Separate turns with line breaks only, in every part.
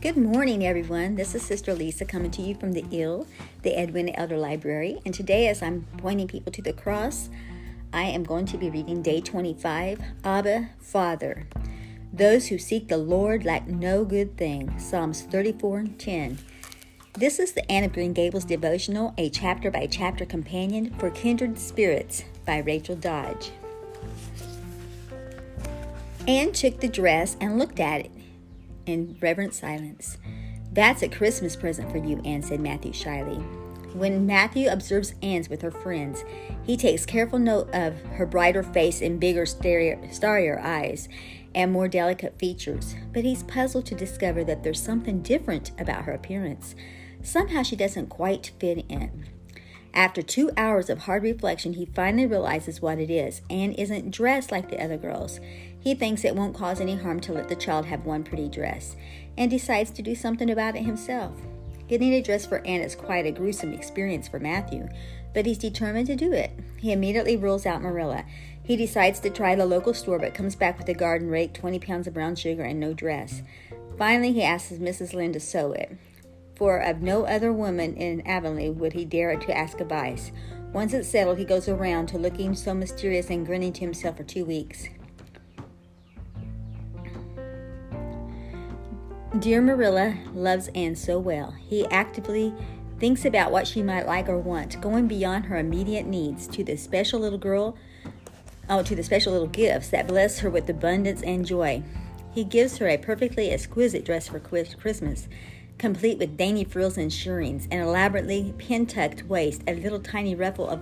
Good morning, everyone. This is Sister Lisa coming to you from the IL, the Edwina Elder Library. And today, as I'm pointing people to the cross, I am going to be reading day 25 Abba, Father. Those who seek the Lord lack no good thing. Psalms 34 and 10. This is the Anne of Green Gables devotional, a chapter by chapter companion for kindred spirits by Rachel Dodge. Anne took the dress and looked at it in reverent silence. That's a Christmas present for you, Anne said Matthew shyly. When Matthew observes Anne's with her friends, he takes careful note of her brighter face and bigger, starrier eyes and more delicate features, but he's puzzled to discover that there's something different about her appearance. Somehow she doesn't quite fit in. After two hours of hard reflection, he finally realizes what it is. Anne isn't dressed like the other girls. He thinks it won't cause any harm to let the child have one pretty dress, and decides to do something about it himself. Getting a dress for Anne is quite a gruesome experience for Matthew, but he's determined to do it. He immediately rules out Marilla. He decides to try the local store, but comes back with a garden rake, 20 pounds of brown sugar, and no dress. Finally, he asks Mrs. Lynde to sew it, for of no other woman in Avonlea would he dare to ask advice. Once it's settled, he goes around to looking so mysterious and grinning to himself for two weeks. Dear Marilla loves Anne so well. He actively thinks about what she might like or want, going beyond her immediate needs to the special little girl, oh, to the special little gifts that bless her with abundance and joy. He gives her a perfectly exquisite dress for Christmas, complete with dainty frills and shirrings, an elaborately pin-tucked waist, a little tiny ruffle of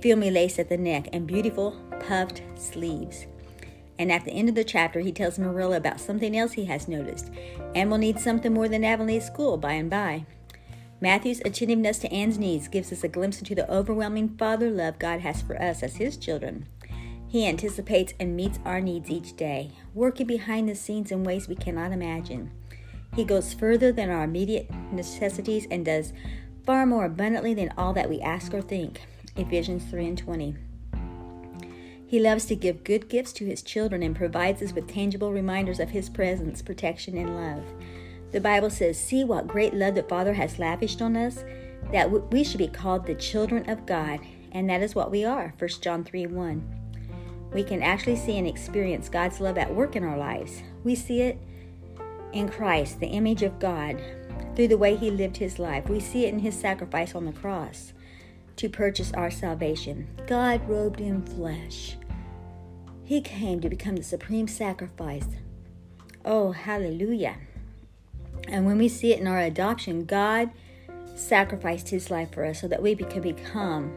filmy lace at the neck, and beautiful puffed sleeves. And at the end of the chapter, he tells Marilla about something else he has noticed. Anne will need something more than Avonlea School by and by. Matthew's attentiveness to Anne's needs gives us a glimpse into the overwhelming father love God has for us as his children. He anticipates and meets our needs each day, working behind the scenes in ways we cannot imagine. He goes further than our immediate necessities and does far more abundantly than all that we ask or think. Ephesians 3 and 20. He loves to give good gifts to his children and provides us with tangible reminders of his presence, protection, and love. The Bible says, See what great love the Father has lavished on us, that we should be called the children of God, and that is what we are. 1 John 3 1. We can actually see and experience God's love at work in our lives. We see it in Christ, the image of God, through the way he lived his life. We see it in his sacrifice on the cross to purchase our salvation. God robed in flesh. He came to become the supreme sacrifice. Oh, hallelujah. And when we see it in our adoption, God sacrificed his life for us so that we could become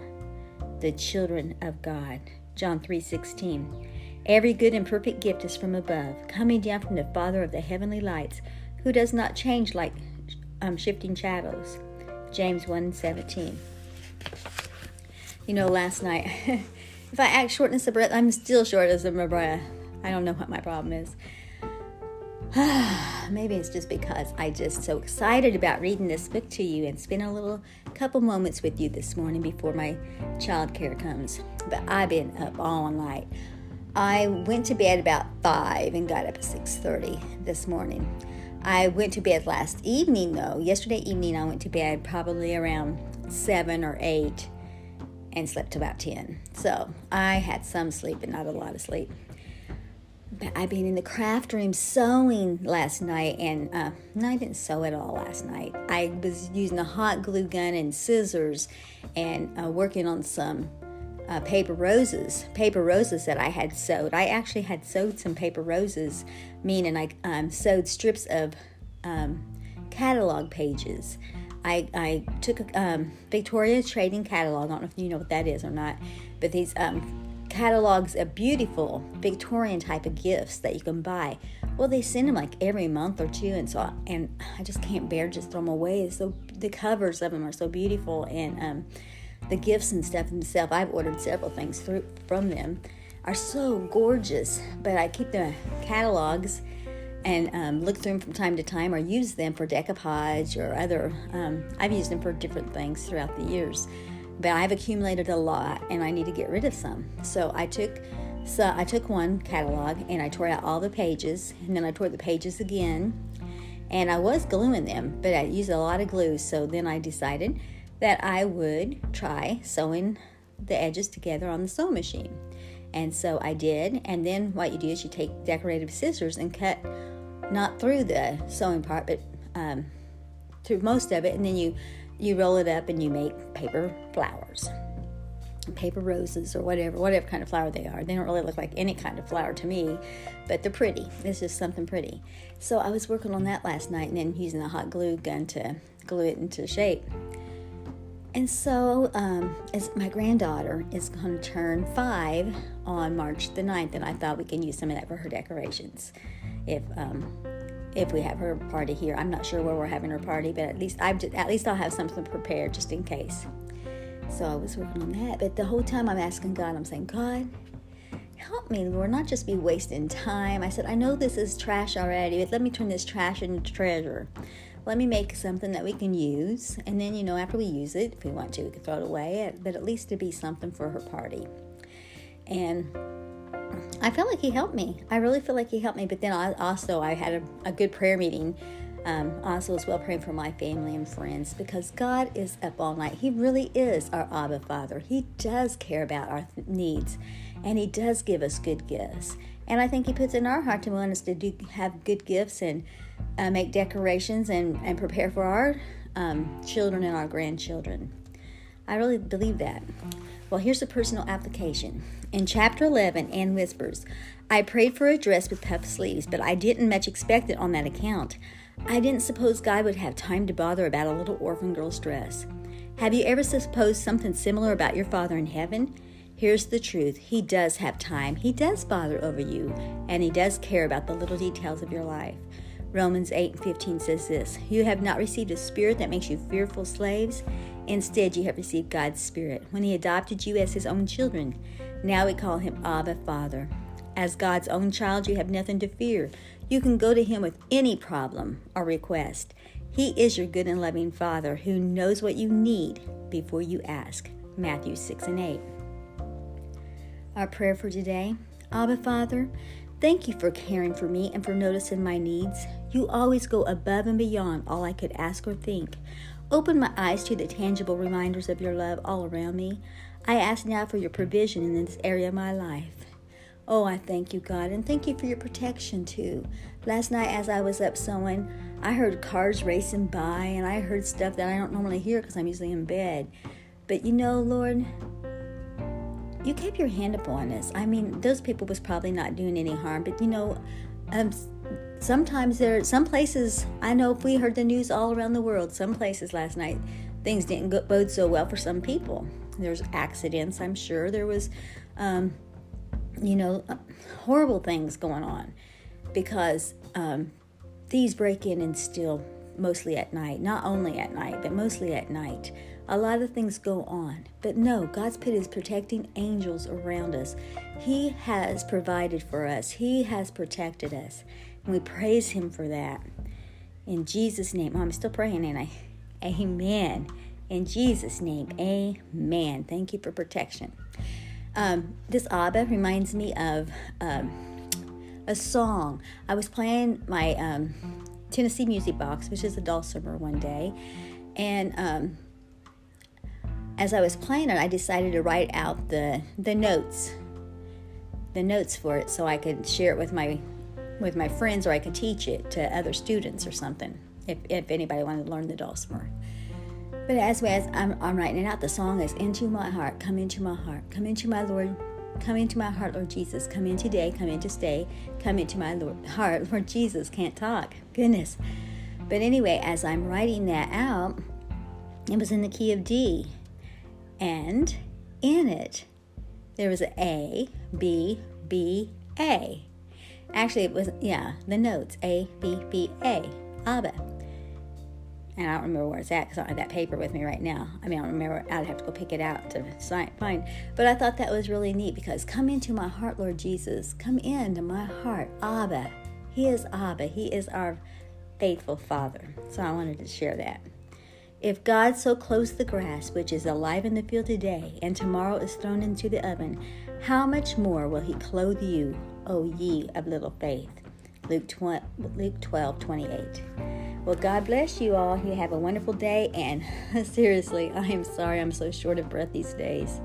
the children of God. John 3:16. Every good and perfect gift is from above, coming down from the Father of the heavenly lights, who does not change like um, shifting shadows. James 1:17. You know, last night, if I act shortness of breath, I'm still short as of my breath. I don't know what my problem is. Maybe it's just because I just so excited about reading this book to you and spend a little couple moments with you this morning before my child care comes. But I've been up all night. I went to bed about five and got up at six thirty this morning. I went to bed last evening though. Yesterday evening I went to bed probably around seven or eight and slept about 10. So I had some sleep, but not a lot of sleep. But I've been in the craft room sewing last night, and uh, no, I didn't sew at all last night. I was using a hot glue gun and scissors and uh, working on some uh, paper roses, paper roses that I had sewed. I actually had sewed some paper roses, meaning I um, sewed strips of um, catalog pages I, I took a um, Victoria Trading Catalog. I don't know if you know what that is or not, but these um, catalogs of beautiful Victorian type of gifts that you can buy. Well, they send them like every month or two, and so and I just can't bear just throw them away. So the covers of them are so beautiful, and um, the gifts and stuff themselves. I've ordered several things through from them, are so gorgeous. But I keep the catalogs and um, look through them from time to time or use them for decoupage or other. Um, I've used them for different things throughout the years, but I've accumulated a lot and I need to get rid of some. So I took. So I took one catalog and I tore out all the pages, and then I tore the pages again, And I was gluing them, but I used a lot of glue. So then I decided that I would try sewing the edges together on the sewing machine. And so I did. And then what you do is you take decorative scissors and cut not through the sewing part, but um, through most of it. And then you you roll it up and you make paper flowers, paper roses or whatever, whatever kind of flower they are. They don't really look like any kind of flower to me, but they're pretty. It's just something pretty. So I was working on that last night and then using a hot glue gun to glue it into shape. And so, um, as my granddaughter is going to turn five on March the 9th, and I thought we can use some of that for her decorations. If um, if we have her party here, I'm not sure where we're having her party, but at least I've at least I'll have something prepared just in case. So I was working on that, but the whole time I'm asking God, I'm saying, God, help me, Lord, not just be wasting time. I said, I know this is trash already, but let me turn this trash into treasure let me make something that we can use. And then, you know, after we use it, if we want to, we can throw it away, but at least to be something for her party. And I feel like he helped me. I really feel like he helped me. But then I also, I had a, a good prayer meeting. Um, also, as well, praying for my family and friends because God is up all night. He really is our Abba Father. He does care about our needs and He does give us good gifts. And I think He puts in our heart to want us to do have good gifts and uh, make decorations and, and prepare for our um, children and our grandchildren. I really believe that. Well, here's a personal application. In chapter 11, Anne whispers, I prayed for a dress with puff sleeves, but I didn't much expect it on that account. I didn't suppose God would have time to bother about a little orphan girl's dress. Have you ever supposed something similar about your Father in heaven? Here's the truth He does have time, He does bother over you, and He does care about the little details of your life. Romans 8 and 15 says this You have not received a spirit that makes you fearful slaves. Instead, you have received God's Spirit when He adopted you as His own children. Now we call Him Abba Father. As God's own child, you have nothing to fear. You can go to Him with any problem or request. He is your good and loving Father who knows what you need before you ask. Matthew 6 and 8. Our prayer for today Abba Father, Thank you for caring for me and for noticing my needs. You always go above and beyond all I could ask or think. Open my eyes to the tangible reminders of your love all around me. I ask now for your provision in this area of my life. Oh, I thank you, God, and thank you for your protection too. Last night, as I was up sewing, I heard cars racing by, and I heard stuff that I don't normally hear because I'm usually in bed. But you know, Lord, you kept your hand upon us. I mean, those people was probably not doing any harm, but you know, um, sometimes there, some places. I know if we heard the news all around the world, some places last night, things didn't go, bode so well for some people. There's accidents. I'm sure there was, um, you know, uh, horrible things going on because um, thieves break in and steal mostly at night. Not only at night, but mostly at night. A lot of things go on. But no, God's pit is protecting angels around us. He has provided for us, He has protected us. And we praise Him for that. In Jesus' name, I'm still praying, and I, Amen. In Jesus' name, Amen. Thank you for protection. Um, this Abba reminds me of um, a song. I was playing my um, Tennessee music box, which is a dulcimer, one day, and um, as I was playing it, I decided to write out the the notes, the notes for it, so I could share it with my with my friends, or I could teach it to other students or something, if if anybody wanted to learn the dulcimer. But as, as I'm, I'm writing it out, the song is "Into my heart, come into my heart, come into my Lord, come into my heart, Lord Jesus, come in today, come in to stay, come into my Lord, heart, Lord Jesus." Can't talk, goodness. But anyway, as I'm writing that out, it was in the key of D and in it there was A, B, B, A. Actually, it was, yeah, the notes A, B, B, A, Abba. And I don't remember where it's at because I don't have that paper with me right now. I mean, I don't remember, I'd have to go pick it out to find. But I thought that was really neat because come into my heart, Lord Jesus. Come into my heart, Abba. He is Abba. He is our faithful Father. So I wanted to share that. If God so clothes the grass which is alive in the field today, and tomorrow is thrown into the oven, how much more will he clothe you, O ye of little faith? Luke 12, Luke 12 28. Well, God bless you all. You have a wonderful day. And seriously, I am sorry I'm so short of breath these days.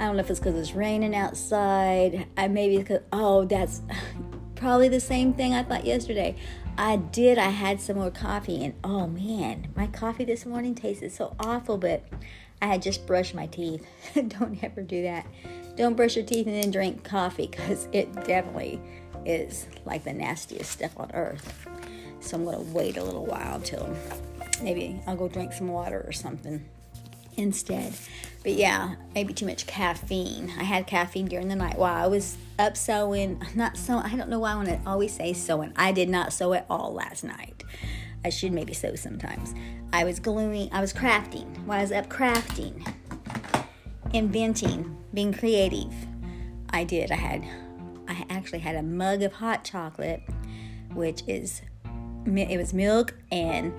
I don't know if it's because it's raining outside. I maybe because oh, that's probably the same thing I thought yesterday. I did. I had some more coffee, and oh man, my coffee this morning tasted so awful. But I had just brushed my teeth. don't ever do that. Don't brush your teeth and then drink coffee because it definitely is like the nastiest stuff on earth. So I'm gonna wait a little while till maybe I'll go drink some water or something instead. But yeah, maybe too much caffeine. I had caffeine during the night while I was up sewing. Not so. I don't know why I want to always say sewing. I did not sew at all last night. I should maybe sew sometimes. I was gluing. I was crafting. While I was up crafting, inventing, being creative. I did. I had. I actually had a mug of hot chocolate, which is. It was milk and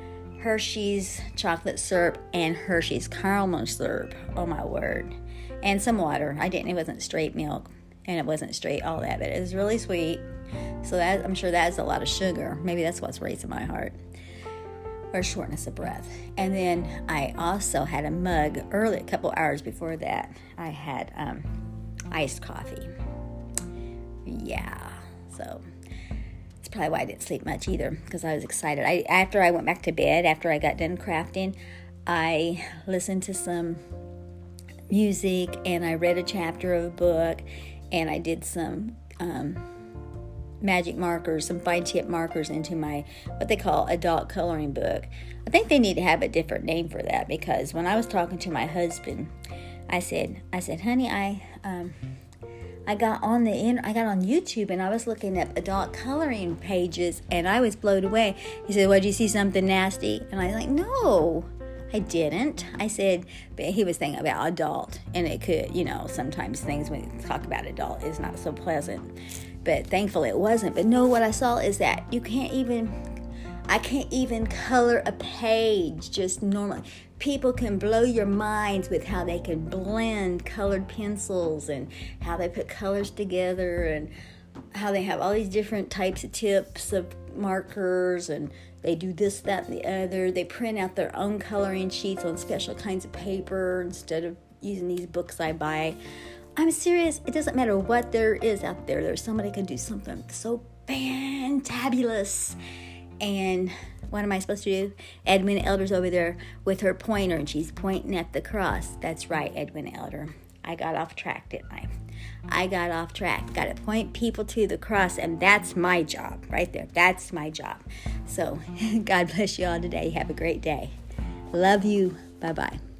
Hershey's chocolate syrup and Hershey's caramel syrup. Oh my word. And some water. I didn't, it wasn't straight milk and it wasn't straight all that, but it was really sweet. So that I'm sure that's a lot of sugar. Maybe that's what's raising my heart or shortness of breath. And then I also had a mug early, a couple hours before that. I had um, iced coffee. Yeah. So probably why I didn't sleep much either because I was excited. I after I went back to bed after I got done crafting, I listened to some music and I read a chapter of a book and I did some um, magic markers, some fine tip markers into my what they call adult coloring book. I think they need to have a different name for that because when I was talking to my husband, I said, I said, honey, I um, I got on the in, I got on YouTube and I was looking at adult coloring pages and I was blown away. He said, "Well, did you see something nasty?" And I was like, "No, I didn't." I said, but he was thinking about adult, and it could, you know, sometimes things when you talk about adult is not so pleasant. But thankfully it wasn't. But no, what I saw is that you can't even I can't even color a page just normally. People can blow your minds with how they can blend colored pencils and how they put colors together and how they have all these different types of tips of markers and they do this, that, and the other. They print out their own coloring sheets on special kinds of paper instead of using these books I buy. I'm serious. It doesn't matter what there is out there. There's somebody can do something so fantabulous and what am I supposed to do? Edwina Elder's over there with her pointer and she's pointing at the cross. That's right, Edwina Elder. I got off track, didn't I? I got off track. Got to point people to the cross, and that's my job right there. That's my job. So, God bless you all today. Have a great day. Love you. Bye bye.